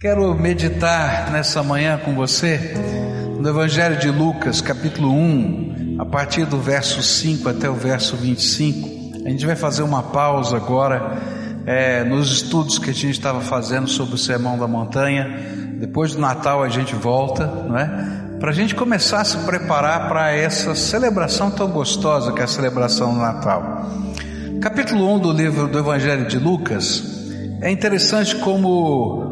Quero meditar nessa manhã com você no Evangelho de Lucas, capítulo 1, a partir do verso 5 até o verso 25. A gente vai fazer uma pausa agora é, nos estudos que a gente estava fazendo sobre o Sermão da Montanha. Depois do Natal a gente volta, não é? Para a gente começar a se preparar para essa celebração tão gostosa que é a celebração do Natal. Capítulo 1 do livro do Evangelho de Lucas é interessante como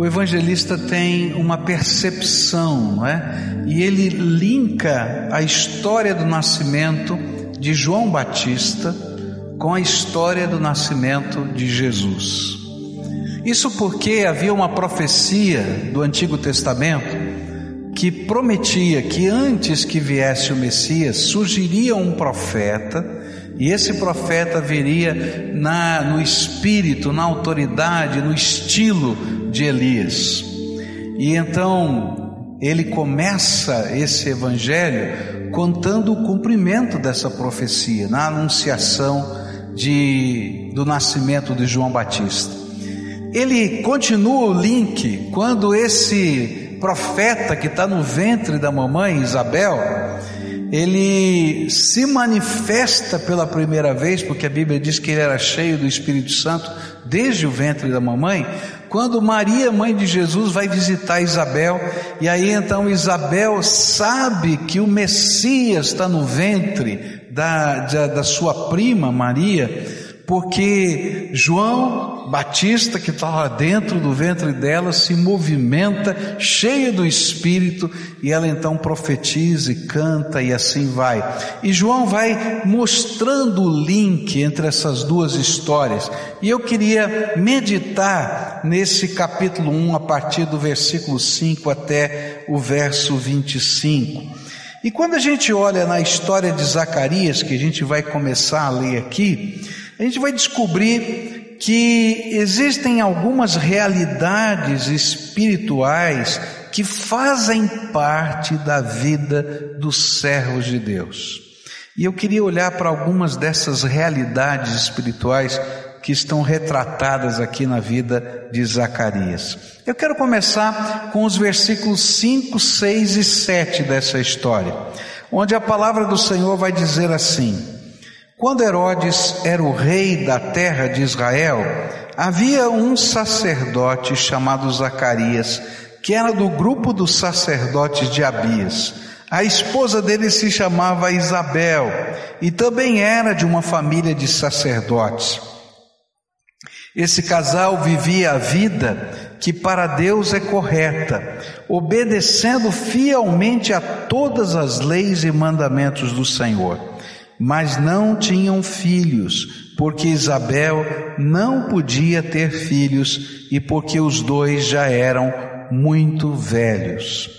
o evangelista tem uma percepção, não é? E ele linka a história do nascimento de João Batista com a história do nascimento de Jesus. Isso porque havia uma profecia do Antigo Testamento que prometia que antes que viesse o Messias surgiria um profeta e esse profeta viria na, no espírito, na autoridade, no estilo de Elias. E então ele começa esse evangelho contando o cumprimento dessa profecia, na anunciação de, do nascimento de João Batista. Ele continua o link quando esse profeta que está no ventre da mamãe Isabel, ele se manifesta pela primeira vez, porque a Bíblia diz que ele era cheio do Espírito Santo desde o ventre da mamãe, quando Maria, mãe de Jesus, vai visitar Isabel, e aí então Isabel sabe que o Messias está no ventre da, da, da sua prima Maria, porque João Batista, que está lá dentro do ventre dela, se movimenta, cheia do Espírito, e ela então profetiza e canta e assim vai. E João vai mostrando o link entre essas duas histórias. E eu queria meditar nesse capítulo 1, a partir do versículo 5 até o verso 25. E quando a gente olha na história de Zacarias, que a gente vai começar a ler aqui, a gente vai descobrir que existem algumas realidades espirituais que fazem parte da vida dos servos de Deus. E eu queria olhar para algumas dessas realidades espirituais que estão retratadas aqui na vida de Zacarias. Eu quero começar com os versículos 5, 6 e 7 dessa história, onde a palavra do Senhor vai dizer assim: quando Herodes era o rei da terra de Israel, havia um sacerdote chamado Zacarias, que era do grupo dos sacerdotes de Abias. A esposa dele se chamava Isabel e também era de uma família de sacerdotes. Esse casal vivia a vida que para Deus é correta, obedecendo fielmente a todas as leis e mandamentos do Senhor mas não tinham filhos, porque Isabel não podia ter filhos e porque os dois já eram muito velhos.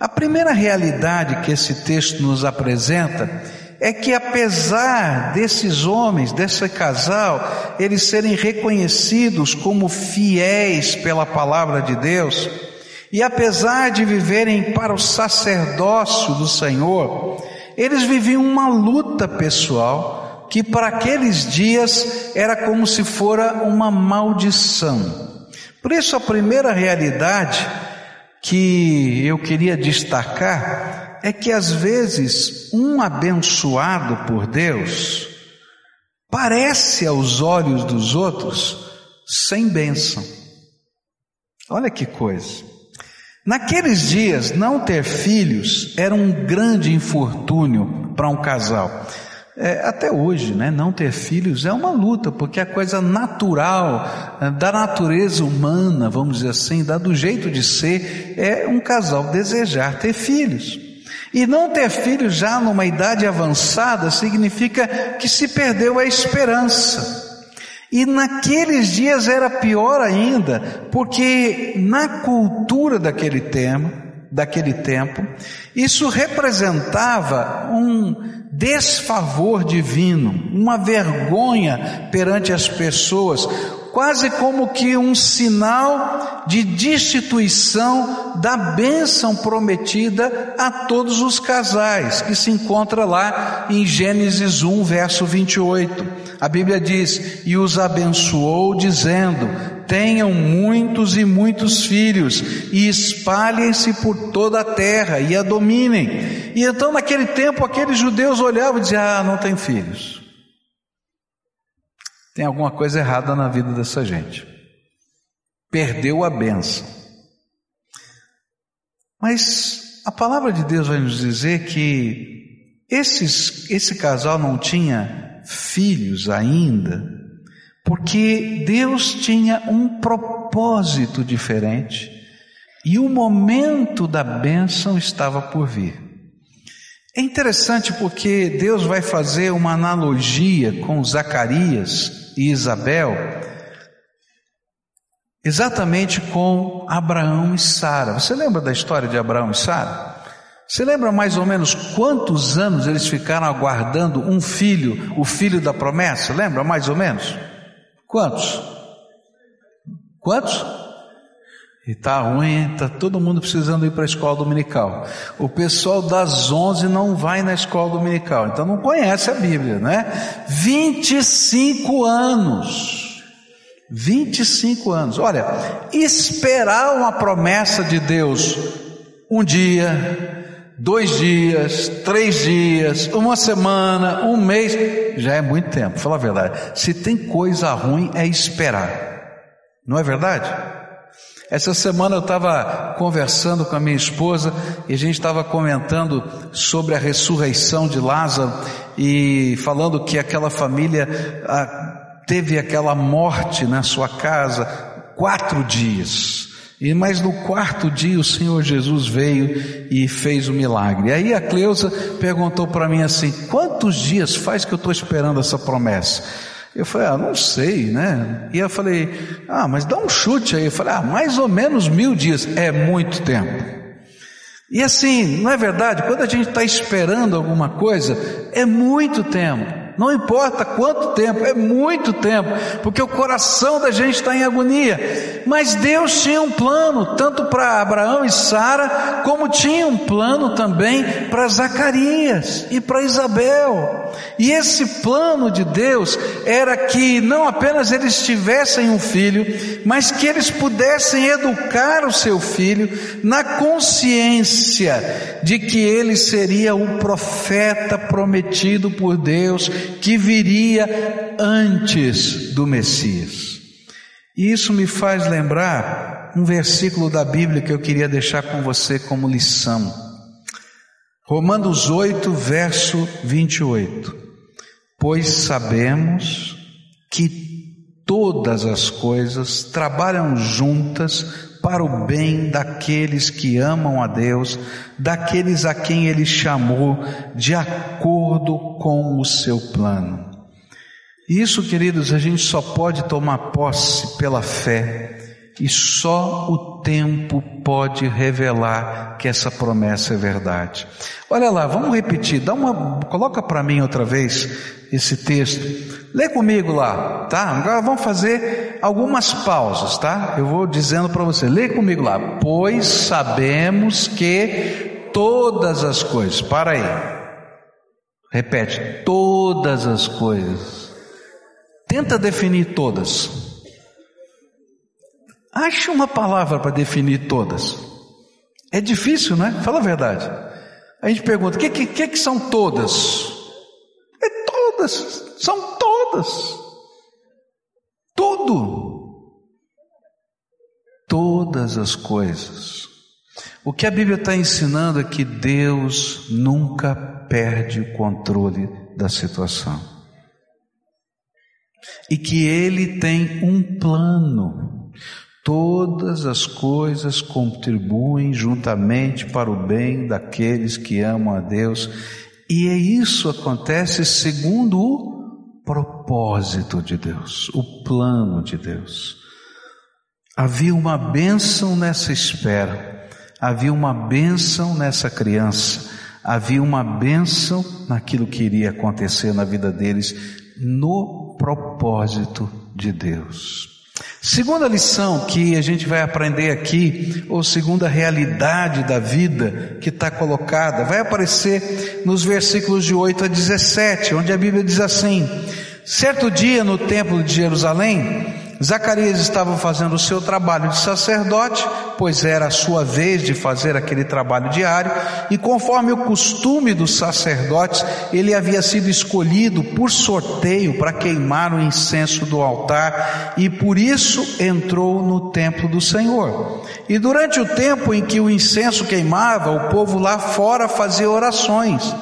A primeira realidade que esse texto nos apresenta é que apesar desses homens, desse casal, eles serem reconhecidos como fiéis pela palavra de Deus, e apesar de viverem para o sacerdócio do Senhor, eles viviam uma luta pessoal que para aqueles dias era como se fora uma maldição. Por isso, a primeira realidade que eu queria destacar é que às vezes um abençoado por Deus parece aos olhos dos outros sem bênção. Olha que coisa. Naqueles dias, não ter filhos era um grande infortúnio para um casal. É, até hoje, né, não ter filhos é uma luta, porque a coisa natural, é, da natureza humana, vamos dizer assim, da do jeito de ser, é um casal desejar ter filhos. E não ter filhos já numa idade avançada significa que se perdeu a esperança. E naqueles dias era pior ainda, porque na cultura daquele tempo, daquele tempo, isso representava um desfavor divino, uma vergonha perante as pessoas, quase como que um sinal de destituição da bênção prometida a todos os casais, que se encontra lá em Gênesis 1, verso 28. A Bíblia diz: E os abençoou, dizendo: tenham muitos e muitos filhos, e espalhem-se por toda a terra e a dominem. E então, naquele tempo, aqueles judeus olhavam e diziam: Ah, não tem filhos. Tem alguma coisa errada na vida dessa gente. Perdeu a benção. Mas a palavra de Deus vai nos dizer que esses, esse casal não tinha filhos ainda, porque Deus tinha um propósito diferente e o momento da bênção estava por vir. É interessante porque Deus vai fazer uma analogia com Zacarias e Isabel, exatamente com Abraão e Sara. Você lembra da história de Abraão e Sara? Você lembra mais ou menos quantos anos eles ficaram aguardando um filho, o filho da promessa? Lembra mais ou menos? Quantos? Quantos? E tá ruim, tá todo mundo precisando ir para a escola dominical. O pessoal das 11 não vai na escola dominical, então não conhece a Bíblia, né? 25 anos. 25 anos. Olha, esperar uma promessa de Deus um dia, dois dias, três dias, uma semana, um mês, já é muito tempo, fala a verdade. Se tem coisa ruim é esperar. Não é verdade? Essa semana eu estava conversando com a minha esposa e a gente estava comentando sobre a ressurreição de Lázaro e falando que aquela família ah, teve aquela morte na sua casa quatro dias. E mas no quarto dia o Senhor Jesus veio e fez o milagre. Aí a Cleusa perguntou para mim assim: quantos dias faz que eu estou esperando essa promessa? Eu falei, ah, não sei, né? E eu falei, ah, mas dá um chute aí. Eu falei, ah, mais ou menos mil dias. É muito tempo. E assim, não é verdade? Quando a gente está esperando alguma coisa, é muito tempo. Não importa quanto tempo, é muito tempo, porque o coração da gente está em agonia. Mas Deus tinha um plano, tanto para Abraão e Sara, como tinha um plano também para Zacarias e para Isabel. E esse plano de Deus era que não apenas eles tivessem um filho, mas que eles pudessem educar o seu filho na consciência de que ele seria o profeta prometido por Deus que viria antes do Messias. E isso me faz lembrar um versículo da Bíblia que eu queria deixar com você como lição. Romanos 8, verso 28. Pois sabemos que todas as coisas trabalham juntas para o bem daqueles que amam a Deus, daqueles a quem Ele chamou de acordo com o seu plano. Isso, queridos, a gente só pode tomar posse pela fé, e só o tempo pode revelar que essa promessa é verdade. Olha lá, vamos repetir, dá uma, coloca para mim outra vez esse texto. Lê comigo lá, tá? Agora vamos fazer algumas pausas, tá? Eu vou dizendo para você. Lê comigo lá. Pois sabemos que todas as coisas. Para aí. Repete. Todas as coisas. Tenta definir todas. Acha uma palavra para definir todas. É difícil, né? Fala a verdade. A gente pergunta: o que, que, que são todas? todas, são todas. Tudo. Todas as coisas. O que a Bíblia está ensinando é que Deus nunca perde o controle da situação. E que Ele tem um plano. Todas as coisas contribuem juntamente para o bem daqueles que amam a Deus e é isso acontece segundo o propósito de Deus, o plano de Deus. Havia uma bênção nessa espera, havia uma bênção nessa criança, havia uma bênção naquilo que iria acontecer na vida deles, no propósito de Deus. Segunda lição que a gente vai aprender aqui, ou segunda realidade da vida que está colocada, vai aparecer nos versículos de 8 a 17, onde a Bíblia diz assim: Certo dia no templo de Jerusalém, Zacarias estava fazendo o seu trabalho de sacerdote, pois era a sua vez de fazer aquele trabalho diário, e conforme o costume dos sacerdotes, ele havia sido escolhido por sorteio para queimar o incenso do altar, e por isso entrou no templo do Senhor. E durante o tempo em que o incenso queimava, o povo lá fora fazia orações.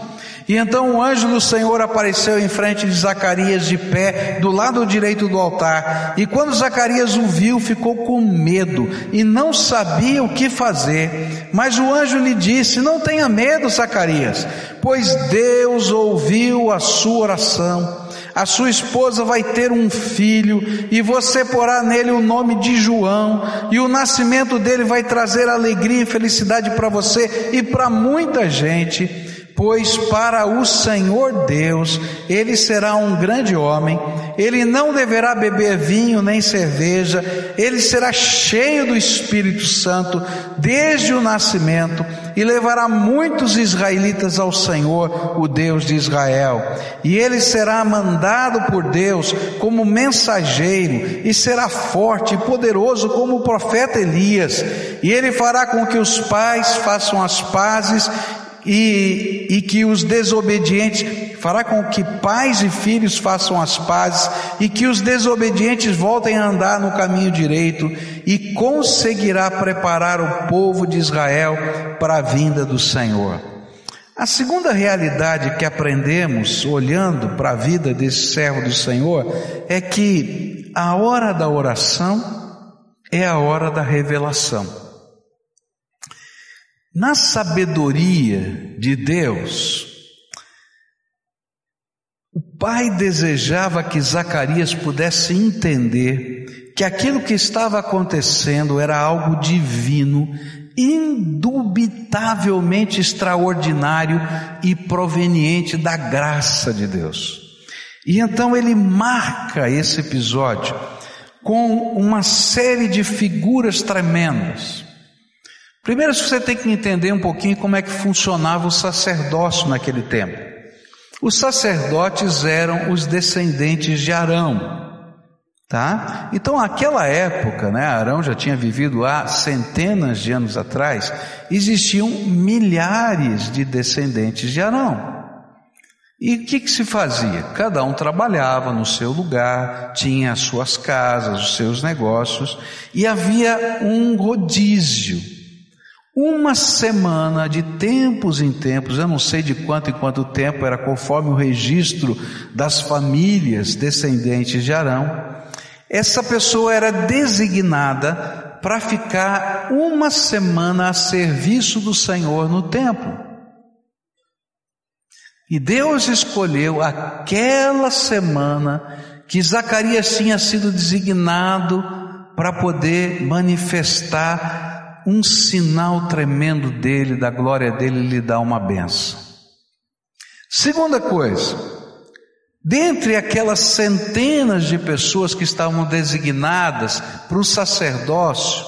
E então o anjo do Senhor apareceu em frente de Zacarias de pé, do lado direito do altar. E quando Zacarias o viu, ficou com medo e não sabia o que fazer. Mas o anjo lhe disse: Não tenha medo, Zacarias, pois Deus ouviu a sua oração. A sua esposa vai ter um filho, e você porá nele o nome de João, e o nascimento dele vai trazer alegria e felicidade para você e para muita gente pois para o Senhor Deus ele será um grande homem, ele não deverá beber vinho nem cerveja, ele será cheio do Espírito Santo desde o nascimento e levará muitos israelitas ao Senhor, o Deus de Israel. E ele será mandado por Deus como mensageiro e será forte e poderoso como o profeta Elias. E ele fará com que os pais façam as pazes e, e que os desobedientes, fará com que pais e filhos façam as pazes, e que os desobedientes voltem a andar no caminho direito, e conseguirá preparar o povo de Israel para a vinda do Senhor. A segunda realidade que aprendemos olhando para a vida desse servo do Senhor é que a hora da oração é a hora da revelação. Na sabedoria de Deus, o pai desejava que Zacarias pudesse entender que aquilo que estava acontecendo era algo divino, indubitavelmente extraordinário e proveniente da graça de Deus. E então ele marca esse episódio com uma série de figuras tremendas. Primeiro você tem que entender um pouquinho como é que funcionava o sacerdócio naquele tempo. Os sacerdotes eram os descendentes de Arão, tá? Então, naquela época, né, Arão já tinha vivido há centenas de anos atrás, existiam milhares de descendentes de Arão. E o que, que se fazia? Cada um trabalhava no seu lugar, tinha as suas casas, os seus negócios, e havia um rodízio. Uma semana de tempos em tempos, eu não sei de quanto em quanto tempo, era conforme o registro das famílias descendentes de Arão, essa pessoa era designada para ficar uma semana a serviço do Senhor no templo. E Deus escolheu aquela semana que Zacarias tinha sido designado para poder manifestar um sinal tremendo dele, da glória dele, lhe dá uma benção. Segunda coisa, dentre aquelas centenas de pessoas que estavam designadas para o sacerdócio,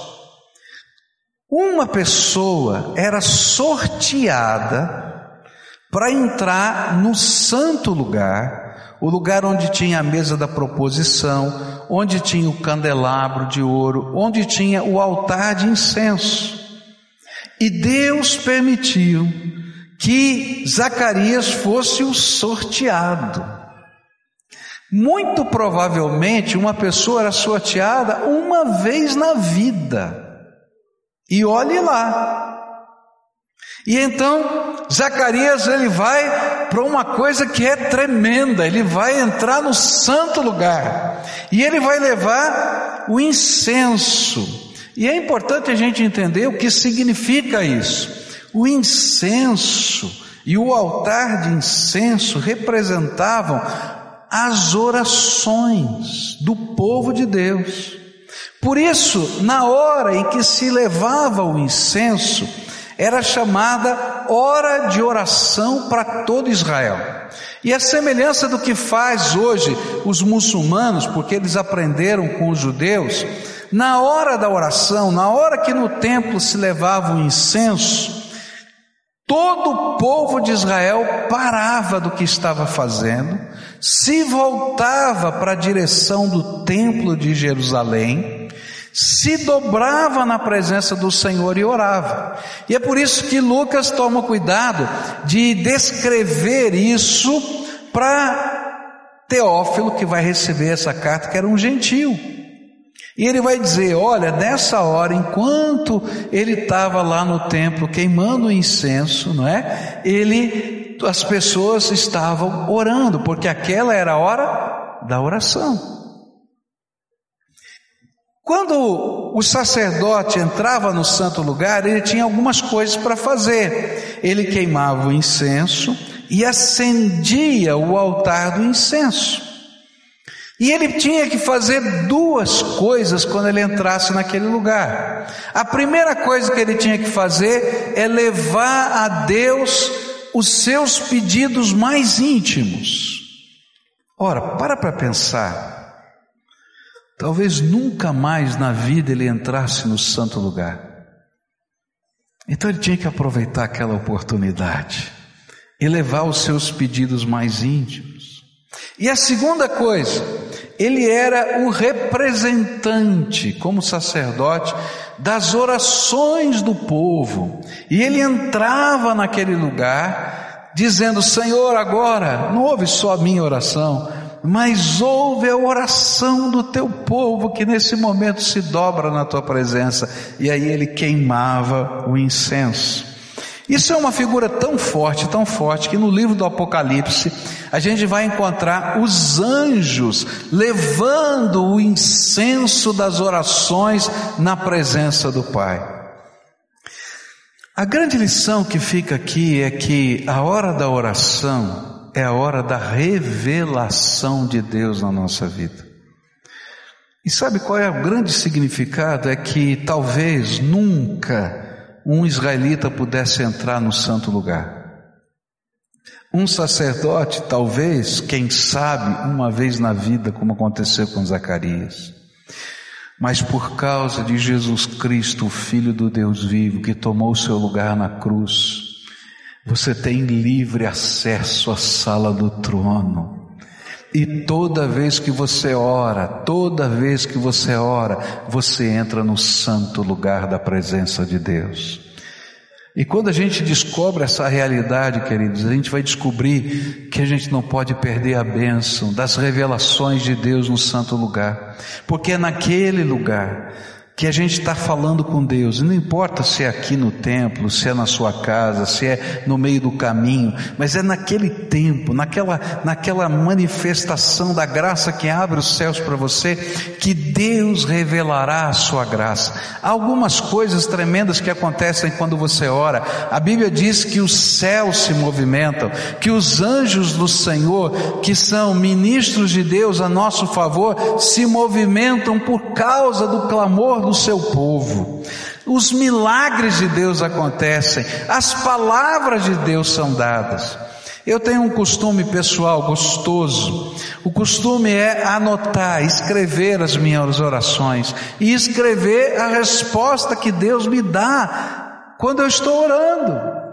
uma pessoa era sorteada para entrar no santo lugar o lugar onde tinha a mesa da proposição, onde tinha o candelabro de ouro, onde tinha o altar de incenso. E Deus permitiu que Zacarias fosse o sorteado. Muito provavelmente uma pessoa era sorteada uma vez na vida. E olhe lá, e então Zacarias ele vai para uma coisa que é tremenda, ele vai entrar no santo lugar e ele vai levar o incenso. E é importante a gente entender o que significa isso. O incenso e o altar de incenso representavam as orações do povo de Deus. Por isso, na hora em que se levava o incenso, era chamada hora de oração para todo Israel. E a semelhança do que faz hoje os muçulmanos, porque eles aprenderam com os judeus, na hora da oração, na hora que no templo se levava o incenso, todo o povo de Israel parava do que estava fazendo, se voltava para a direção do templo de Jerusalém, se dobrava na presença do Senhor e orava. E é por isso que Lucas toma cuidado de descrever isso para Teófilo, que vai receber essa carta, que era um gentil. E ele vai dizer: olha, nessa hora, enquanto ele estava lá no templo queimando o incenso, não é? Ele, as pessoas estavam orando, porque aquela era a hora da oração. Quando o sacerdote entrava no santo lugar, ele tinha algumas coisas para fazer. Ele queimava o incenso e acendia o altar do incenso. E ele tinha que fazer duas coisas quando ele entrasse naquele lugar. A primeira coisa que ele tinha que fazer é levar a Deus os seus pedidos mais íntimos. Ora, para para pensar. Talvez nunca mais na vida ele entrasse no santo lugar. Então ele tinha que aproveitar aquela oportunidade e levar os seus pedidos mais íntimos. E a segunda coisa, ele era o representante, como sacerdote, das orações do povo. E ele entrava naquele lugar, dizendo: Senhor, agora, não ouve só a minha oração, mas ouve a oração do teu povo que nesse momento se dobra na tua presença. E aí ele queimava o incenso. Isso é uma figura tão forte, tão forte, que no livro do Apocalipse a gente vai encontrar os anjos levando o incenso das orações na presença do Pai. A grande lição que fica aqui é que a hora da oração é a hora da revelação de Deus na nossa vida. E sabe qual é o grande significado? É que talvez nunca um israelita pudesse entrar no santo lugar. Um sacerdote, talvez, quem sabe, uma vez na vida, como aconteceu com Zacarias. Mas por causa de Jesus Cristo, o Filho do Deus vivo, que tomou o seu lugar na cruz, você tem livre acesso à sala do trono. E toda vez que você ora, toda vez que você ora, você entra no santo lugar da presença de Deus. E quando a gente descobre essa realidade, queridos, a gente vai descobrir que a gente não pode perder a bênção das revelações de Deus no santo lugar, porque é naquele lugar que a gente está falando com Deus, e não importa se é aqui no templo, se é na sua casa, se é no meio do caminho, mas é naquele tempo, naquela, naquela manifestação da graça que abre os céus para você, que Deus revelará a sua graça. Há algumas coisas tremendas que acontecem quando você ora. A Bíblia diz que os céus se movimentam, que os anjos do Senhor, que são ministros de Deus a nosso favor, se movimentam por causa do clamor do seu povo. Os milagres de Deus acontecem, as palavras de Deus são dadas. Eu tenho um costume pessoal gostoso. O costume é anotar, escrever as minhas orações e escrever a resposta que Deus me dá quando eu estou orando.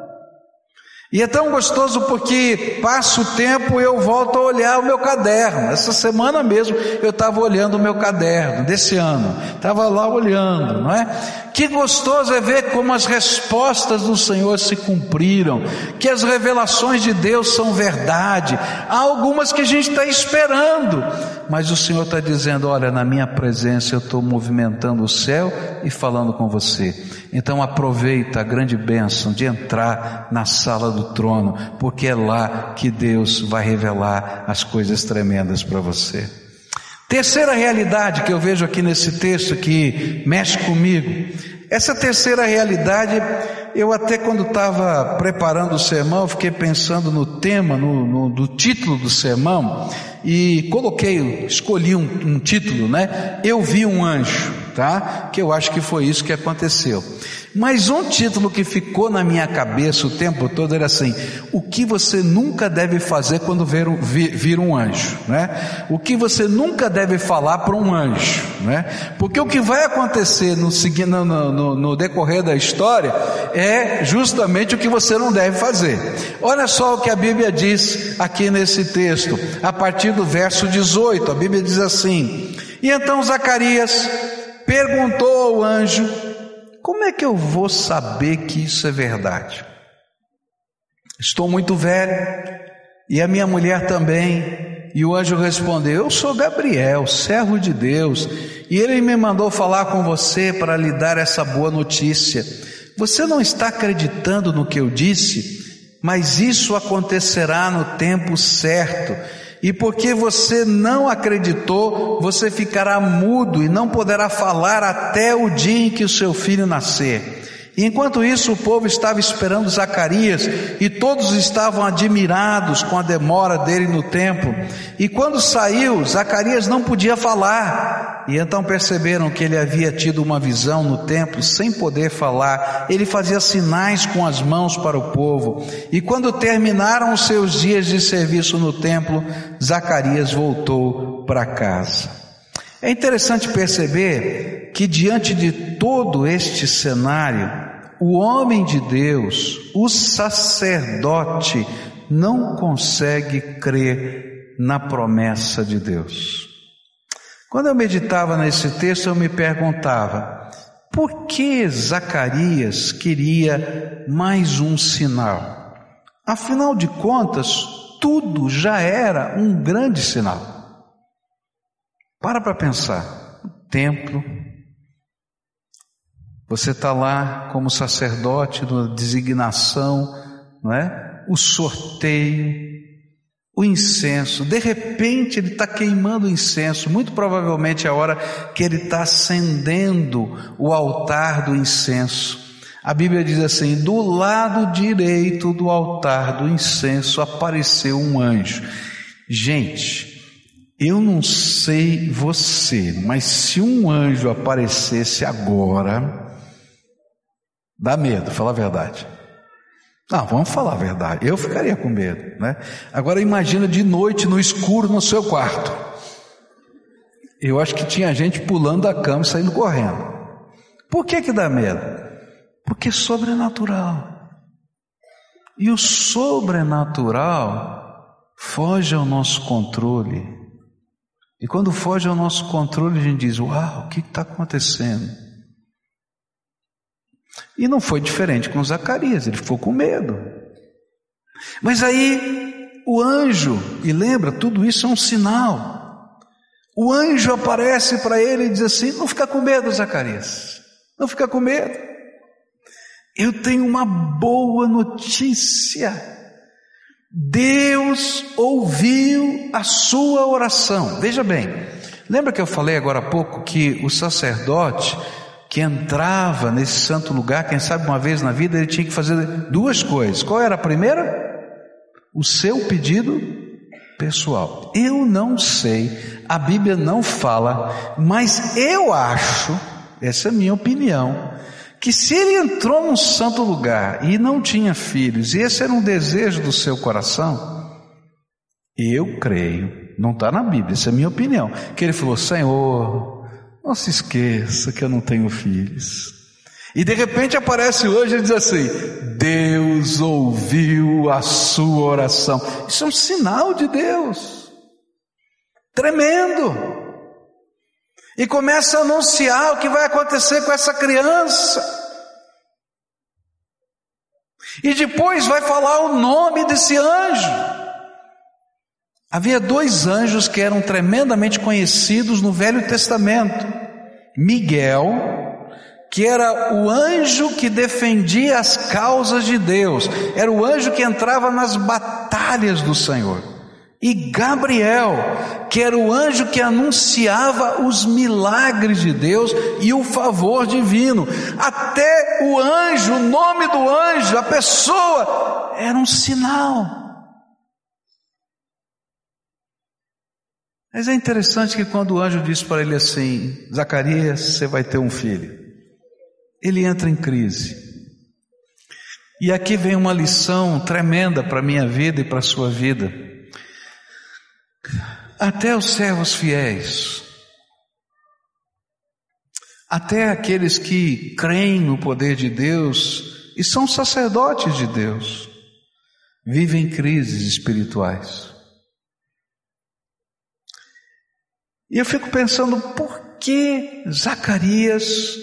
E é tão gostoso porque passa o tempo eu volto a olhar o meu caderno. Essa semana mesmo eu estava olhando o meu caderno desse ano. Estava lá olhando, não é? Que gostoso é ver como as respostas do Senhor se cumpriram, que as revelações de Deus são verdade. Há algumas que a gente está esperando, mas o Senhor está dizendo: olha, na minha presença eu estou movimentando o céu e falando com você. Então aproveita a grande bênção de entrar na sala do trono, porque é lá que Deus vai revelar as coisas tremendas para você. Terceira realidade que eu vejo aqui nesse texto que mexe comigo. Essa terceira realidade, eu até quando estava preparando o sermão, fiquei pensando no tema, no, no, do título do sermão, e coloquei, escolhi um, um título, né? Eu vi um anjo. Tá? Que eu acho que foi isso que aconteceu. Mas um título que ficou na minha cabeça o tempo todo era assim: o que você nunca deve fazer quando vir um, vir um anjo, né? O que você nunca deve falar para um anjo, né? Porque o que vai acontecer no, no, no, no decorrer da história é justamente o que você não deve fazer. Olha só o que a Bíblia diz aqui nesse texto, a partir do verso 18. A Bíblia diz assim: E então Zacarias perguntou ao anjo como é que eu vou saber que isso é verdade? Estou muito velho e a minha mulher também. E o anjo respondeu: Eu sou Gabriel, servo de Deus, e ele me mandou falar com você para lhe dar essa boa notícia. Você não está acreditando no que eu disse, mas isso acontecerá no tempo certo e porque você não acreditou, você ficará mudo e não poderá falar até o dia em que o seu filho nascer. E enquanto isso, o povo estava esperando Zacarias e todos estavam admirados com a demora dele no templo. E quando saiu, Zacarias não podia falar. E então perceberam que ele havia tido uma visão no templo sem poder falar. Ele fazia sinais com as mãos para o povo. E quando terminaram os seus dias de serviço no templo, Zacarias voltou para casa. É interessante perceber que diante de todo este cenário, o homem de Deus, o sacerdote, não consegue crer na promessa de Deus. Quando eu meditava nesse texto, eu me perguntava, por que Zacarias queria mais um sinal? Afinal de contas, tudo já era um grande sinal. Para para pensar. O templo, você está lá como sacerdote na designação, não é? O sorteio, o incenso. De repente ele está queimando o incenso. Muito provavelmente é a hora que ele está acendendo o altar do incenso. A Bíblia diz assim: do lado direito do altar do incenso apareceu um anjo. Gente, eu não sei você, mas se um anjo aparecesse agora, Dá medo, fala a verdade. Não, vamos falar a verdade. Eu ficaria com medo, né? Agora imagina de noite no escuro no seu quarto. Eu acho que tinha gente pulando da cama e saindo correndo. Por que que dá medo? Porque é sobrenatural. E o sobrenatural foge ao nosso controle. E quando foge ao nosso controle, a gente diz: Uau, o que está acontecendo? E não foi diferente com Zacarias, ele ficou com medo. Mas aí o anjo, e lembra, tudo isso é um sinal. O anjo aparece para ele e diz assim: Não fica com medo, Zacarias, não fica com medo. Eu tenho uma boa notícia. Deus ouviu a sua oração. Veja bem, lembra que eu falei agora há pouco que o sacerdote que entrava nesse santo lugar, quem sabe uma vez na vida ele tinha que fazer duas coisas. Qual era a primeira? O seu pedido pessoal. Eu não sei, a Bíblia não fala, mas eu acho, essa é a minha opinião, que se ele entrou num santo lugar e não tinha filhos, e esse era um desejo do seu coração, eu creio, não está na Bíblia, essa é a minha opinião, que ele falou: Senhor, não se esqueça que eu não tenho filhos. E de repente aparece hoje e diz assim: Deus ouviu a sua oração. Isso é um sinal de Deus. Tremendo. E começa a anunciar o que vai acontecer com essa criança. E depois vai falar o nome desse anjo. Havia dois anjos que eram tremendamente conhecidos no Velho Testamento. Miguel, que era o anjo que defendia as causas de Deus, era o anjo que entrava nas batalhas do Senhor. E Gabriel, que era o anjo que anunciava os milagres de Deus e o favor divino. Até o anjo, o nome do anjo, a pessoa, era um sinal. Mas é interessante que quando o anjo diz para ele assim: Zacarias, você vai ter um filho, ele entra em crise. E aqui vem uma lição tremenda para a minha vida e para a sua vida. Até os servos fiéis, até aqueles que creem no poder de Deus e são sacerdotes de Deus, vivem crises espirituais. E eu fico pensando, por que Zacarias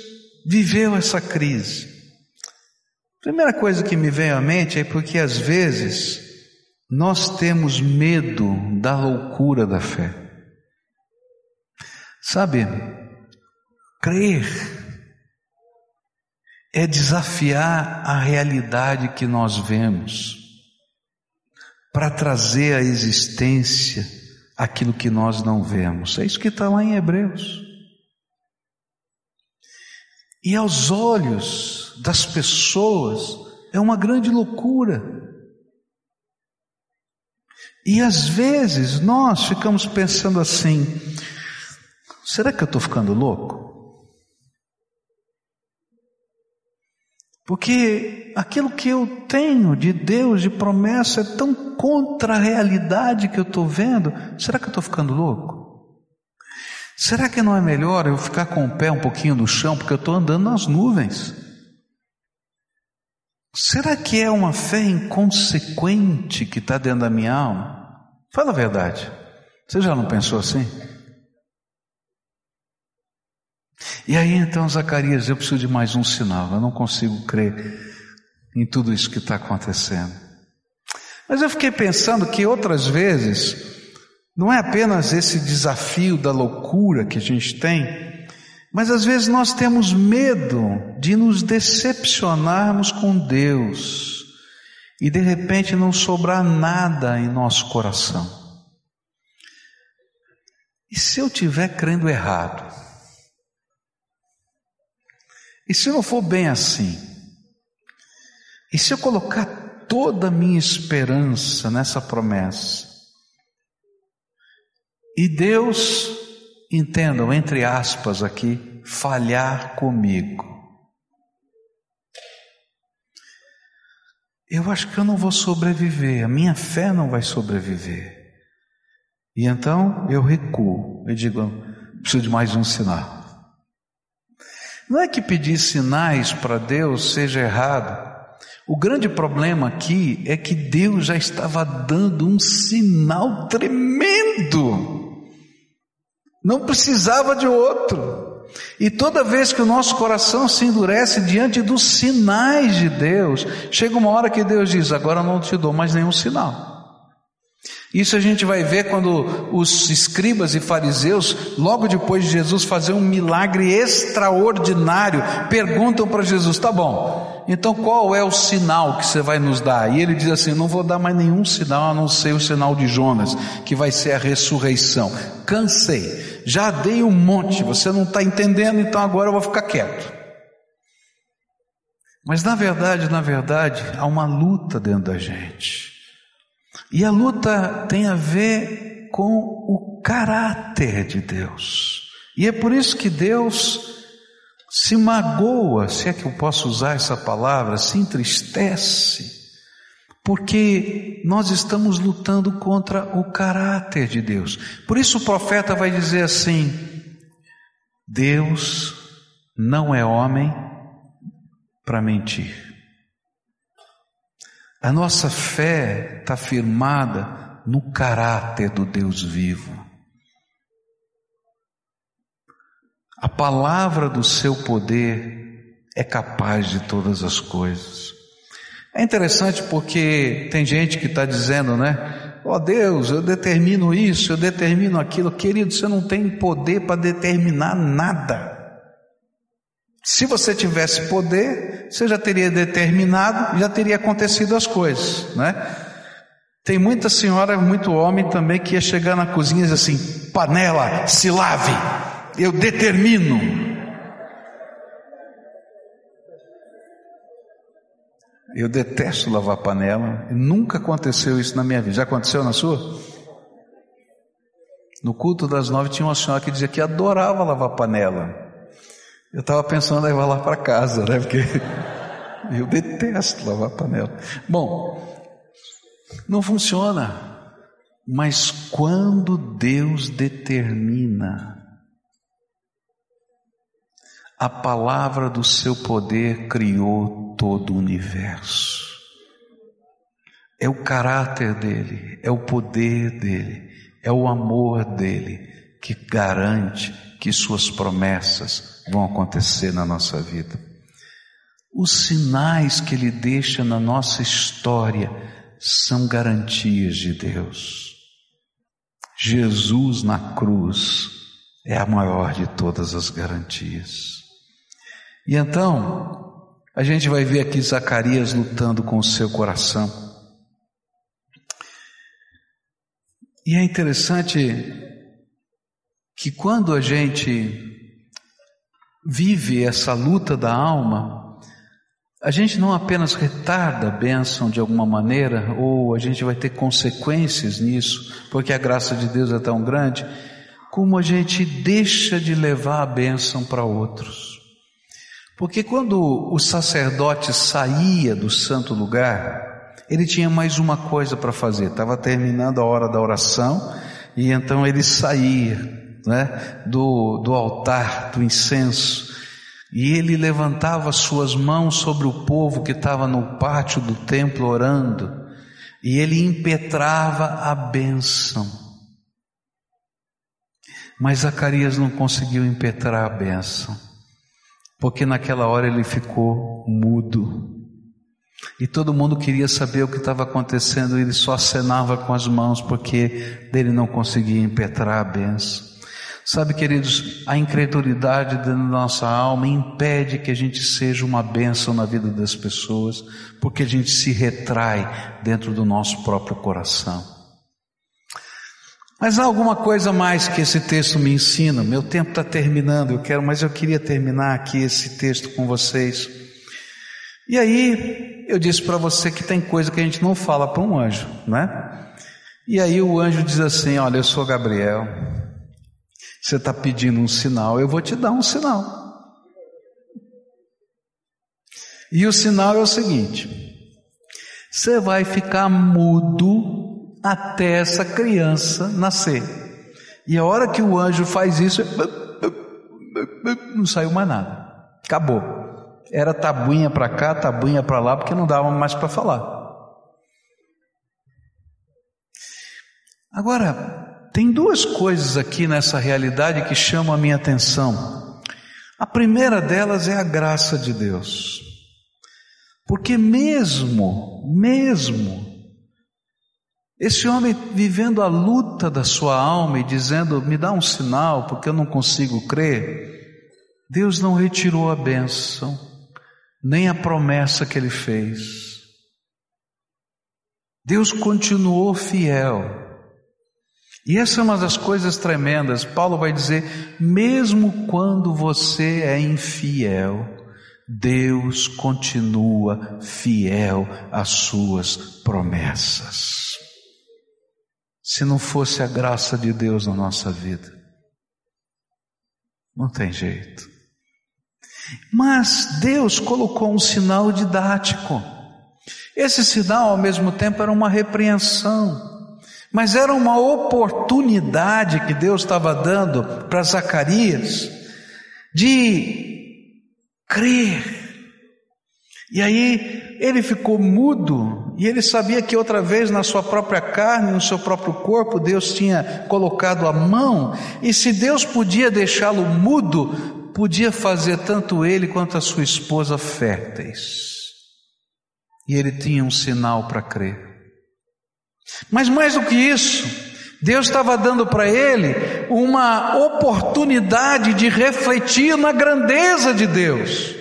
viveu essa crise? Primeira coisa que me vem à mente é porque às vezes nós temos medo da loucura da fé. Sabe, crer é desafiar a realidade que nós vemos para trazer à existência aquilo que nós não vemos. É isso que está lá em Hebreus. E aos olhos das pessoas é uma grande loucura. E às vezes nós ficamos pensando assim: será que eu estou ficando louco? Porque aquilo que eu tenho de Deus, de promessa, é tão contra a realidade que eu estou vendo. Será que eu estou ficando louco? Será que não é melhor eu ficar com o pé um pouquinho no chão, porque eu estou andando nas nuvens? Será que é uma fé inconsequente que está dentro da minha alma? Fala a verdade. Você já não pensou assim? E aí então, Zacarias, eu preciso de mais um sinal. Eu não consigo crer em tudo isso que está acontecendo. Mas eu fiquei pensando que outras vezes não é apenas esse desafio da loucura que a gente tem, mas às vezes nós temos medo de nos decepcionarmos com Deus e de repente não sobrar nada em nosso coração. E se eu estiver crendo errado? E se não for bem assim? E se eu colocar toda a minha esperança nessa promessa? E Deus, entendam, entre aspas aqui, falhar comigo. Eu acho que eu não vou sobreviver, a minha fé não vai sobreviver. E então eu recuo, eu digo, preciso de mais um sinal. Não é que pedir sinais para Deus seja errado. O grande problema aqui é que Deus já estava dando um sinal tremendo. Não precisava de outro. E toda vez que o nosso coração se endurece diante dos sinais de Deus, chega uma hora que Deus diz: Agora não te dou mais nenhum sinal. Isso a gente vai ver quando os escribas e fariseus, logo depois de Jesus fazer um milagre extraordinário, perguntam para Jesus: Tá bom, então qual é o sinal que você vai nos dar? E ele diz assim: Não vou dar mais nenhum sinal a não ser o sinal de Jonas, que vai ser a ressurreição. Cansei já dei um monte, você não está entendendo, então agora eu vou ficar quieto. Mas na verdade, na verdade, há uma luta dentro da gente. E a luta tem a ver com o caráter de Deus. E é por isso que Deus se magoa, se é que eu posso usar essa palavra, se entristece porque nós estamos lutando contra o caráter de Deus. Por isso o profeta vai dizer assim: Deus não é homem para mentir. A nossa fé está firmada no caráter do Deus vivo. A palavra do seu poder é capaz de todas as coisas. É interessante porque tem gente que está dizendo, né? Ó oh Deus, eu determino isso, eu determino aquilo. Querido, você não tem poder para determinar nada. Se você tivesse poder, você já teria determinado, já teria acontecido as coisas, né? Tem muita senhora, muito homem também que ia chegar na cozinha e dizer assim: panela, se lave, eu determino. Eu detesto lavar panela. Nunca aconteceu isso na minha vida. Já aconteceu na sua? No culto das nove tinha uma senhora que dizia que adorava lavar panela. Eu estava pensando em levar lá para casa, né? Porque eu detesto lavar panela. Bom, não funciona. Mas quando Deus determina a palavra do seu poder criou todo o universo. É o caráter dele, é o poder dele, é o amor dele que garante que suas promessas vão acontecer na nossa vida. Os sinais que ele deixa na nossa história são garantias de Deus. Jesus na cruz é a maior de todas as garantias. E então, a gente vai ver aqui Zacarias lutando com o seu coração. E é interessante que quando a gente vive essa luta da alma, a gente não apenas retarda a bênção de alguma maneira, ou a gente vai ter consequências nisso, porque a graça de Deus é tão grande, como a gente deixa de levar a bênção para outros. Porque quando o sacerdote saía do santo lugar, ele tinha mais uma coisa para fazer, estava terminando a hora da oração, e então ele saía né, do, do altar, do incenso, e ele levantava suas mãos sobre o povo que estava no pátio do templo orando, e ele impetrava a bênção. Mas Zacarias não conseguiu impetrar a bênção, porque naquela hora ele ficou mudo. E todo mundo queria saber o que estava acontecendo, ele só acenava com as mãos porque dele não conseguia impetrar a bênção. Sabe, queridos, a incredulidade da nossa alma impede que a gente seja uma bênção na vida das pessoas, porque a gente se retrai dentro do nosso próprio coração. Mas há alguma coisa mais que esse texto me ensina. Meu tempo está terminando, eu quero, mas eu queria terminar aqui esse texto com vocês. E aí, eu disse para você que tem coisa que a gente não fala para um anjo, né? E aí o anjo diz assim: Olha, eu sou Gabriel. Você está pedindo um sinal, eu vou te dar um sinal. E o sinal é o seguinte: você vai ficar mudo até essa criança nascer. E a hora que o anjo faz isso, não saiu mais nada. Acabou. Era tabuinha para cá, tabuinha para lá, porque não dava mais para falar. Agora, tem duas coisas aqui nessa realidade que chamam a minha atenção. A primeira delas é a graça de Deus. Porque mesmo, mesmo, esse homem vivendo a luta da sua alma e dizendo, me dá um sinal, porque eu não consigo crer, Deus não retirou a bênção, nem a promessa que ele fez. Deus continuou fiel. E essa é uma das coisas tremendas. Paulo vai dizer: mesmo quando você é infiel, Deus continua fiel às suas promessas. Se não fosse a graça de Deus na nossa vida, não tem jeito. Mas Deus colocou um sinal didático. Esse sinal, ao mesmo tempo, era uma repreensão. Mas era uma oportunidade que Deus estava dando para Zacarias de crer. E aí ele ficou mudo e ele sabia que outra vez na sua própria carne, no seu próprio corpo, Deus tinha colocado a mão, e se Deus podia deixá-lo mudo, podia fazer tanto ele quanto a sua esposa férteis. E ele tinha um sinal para crer. Mas mais do que isso, Deus estava dando para ele uma oportunidade de refletir na grandeza de Deus.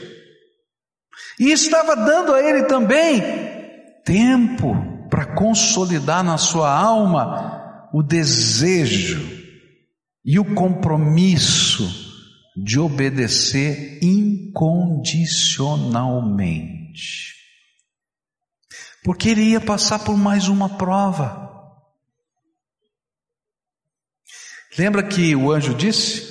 E estava dando a ele também tempo para consolidar na sua alma o desejo e o compromisso de obedecer incondicionalmente porque ele ia passar por mais uma prova. Lembra que o anjo disse?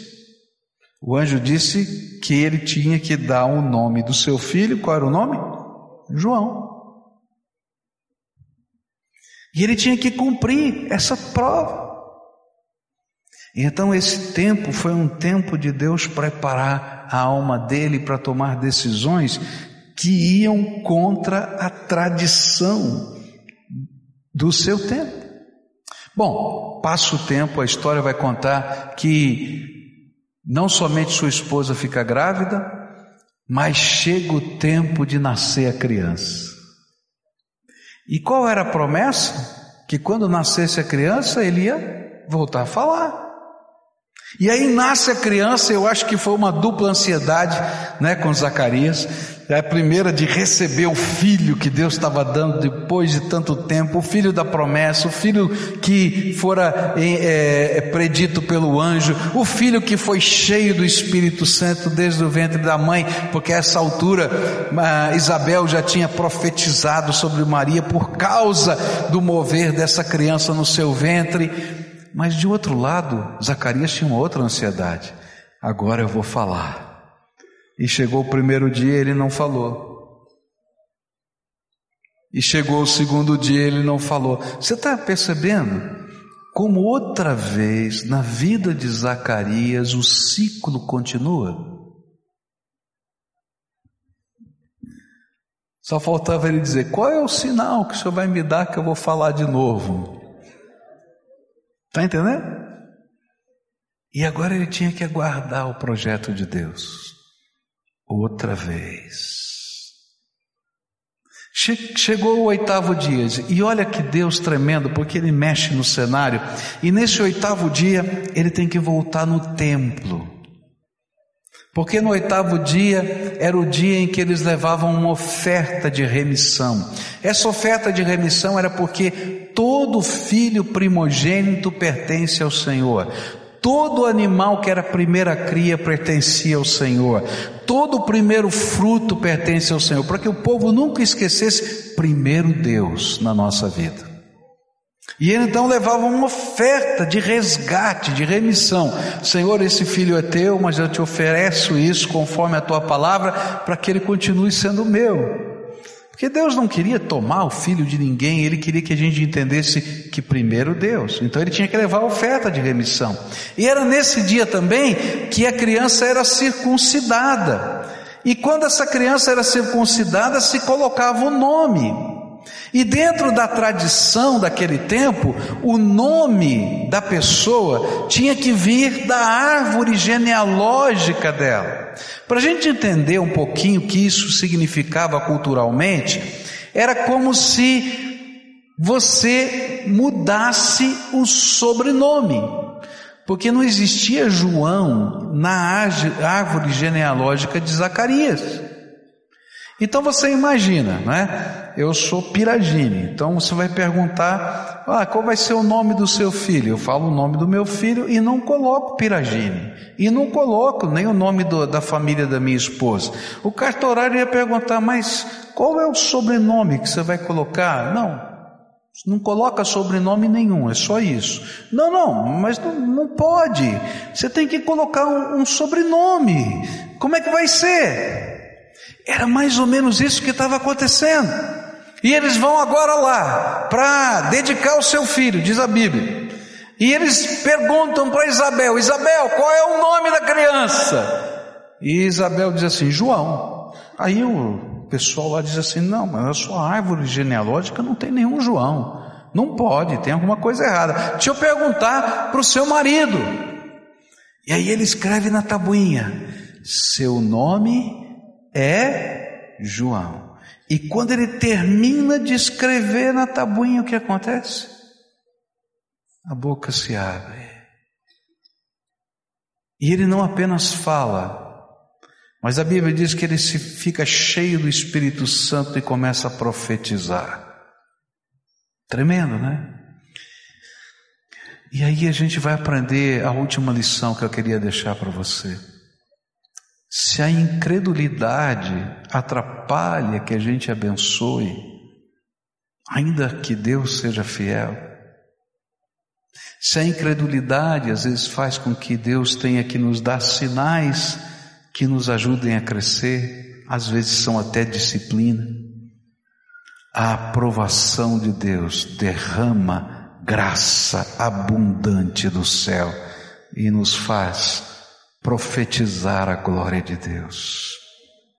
O anjo disse que ele tinha que dar o nome do seu filho, qual era o nome? João. E ele tinha que cumprir essa prova. Então, esse tempo foi um tempo de Deus preparar a alma dele para tomar decisões que iam contra a tradição do seu tempo. Bom, passa o tempo, a história vai contar que não somente sua esposa fica grávida, mas chega o tempo de nascer a criança. E qual era a promessa? Que quando nascesse a criança, ele ia voltar a falar. E aí nasce a criança, eu acho que foi uma dupla ansiedade, né, com Zacarias. É a primeira de receber o filho que Deus estava dando depois de tanto tempo, o filho da promessa, o filho que fora é, é, predito pelo anjo, o filho que foi cheio do Espírito Santo desde o ventre da mãe, porque a essa altura Isabel já tinha profetizado sobre Maria por causa do mover dessa criança no seu ventre. Mas de outro lado, Zacarias tinha uma outra ansiedade. Agora eu vou falar. E chegou o primeiro dia, ele não falou. E chegou o segundo dia, ele não falou. Você está percebendo? Como outra vez na vida de Zacarias o ciclo continua? Só faltava ele dizer: Qual é o sinal que o senhor vai me dar que eu vou falar de novo? Está entendendo? E agora ele tinha que aguardar o projeto de Deus. Outra vez. Chegou o oitavo dia, e olha que Deus tremendo, porque ele mexe no cenário, e nesse oitavo dia ele tem que voltar no templo. Porque no oitavo dia era o dia em que eles levavam uma oferta de remissão. Essa oferta de remissão era porque todo filho primogênito pertence ao Senhor. Todo animal que era primeira cria pertencia ao Senhor. Todo primeiro fruto pertence ao Senhor, para que o povo nunca esquecesse primeiro Deus na nossa vida. E ele então levava uma oferta de resgate, de remissão. Senhor, esse filho é teu, mas eu te ofereço isso conforme a tua palavra, para que ele continue sendo meu. Porque Deus não queria tomar o filho de ninguém, ele queria que a gente entendesse que primeiro Deus. Então ele tinha que levar a oferta de remissão. E era nesse dia também que a criança era circuncidada. E quando essa criança era circuncidada, se colocava o nome. E dentro da tradição daquele tempo, o nome da pessoa tinha que vir da árvore genealógica dela. Para a gente entender um pouquinho o que isso significava culturalmente, era como se você mudasse o sobrenome, porque não existia João na árvore genealógica de Zacarias. Então você imagina, né? Eu sou Piragine, então você vai perguntar: ah, qual vai ser o nome do seu filho? Eu falo o nome do meu filho e não coloco Piragine, e não coloco nem o nome do, da família da minha esposa. O cartorário ia perguntar: mas qual é o sobrenome que você vai colocar? Não, não coloca sobrenome nenhum, é só isso. Não, não, mas não, não pode. Você tem que colocar um, um sobrenome. Como é que vai ser? Era mais ou menos isso que estava acontecendo. E eles vão agora lá para dedicar o seu filho, diz a Bíblia. E eles perguntam para Isabel: Isabel, qual é o nome da criança? E Isabel diz assim: João. Aí o pessoal lá diz assim: Não, mas a sua árvore genealógica não tem nenhum João. Não pode, tem alguma coisa errada. Deixa eu perguntar para o seu marido. E aí ele escreve na tabuinha: Seu nome é João. E quando ele termina de escrever na tabuinha, o que acontece? A boca se abre. E ele não apenas fala, mas a Bíblia diz que ele se fica cheio do Espírito Santo e começa a profetizar. Tremendo, né? E aí a gente vai aprender a última lição que eu queria deixar para você. Se a incredulidade atrapalha que a gente abençoe, ainda que Deus seja fiel, Se a incredulidade às vezes faz com que Deus tenha que nos dar sinais que nos ajudem a crescer, às vezes são até disciplina, a aprovação de Deus derrama graça abundante do céu e nos faz profetizar a glória de Deus.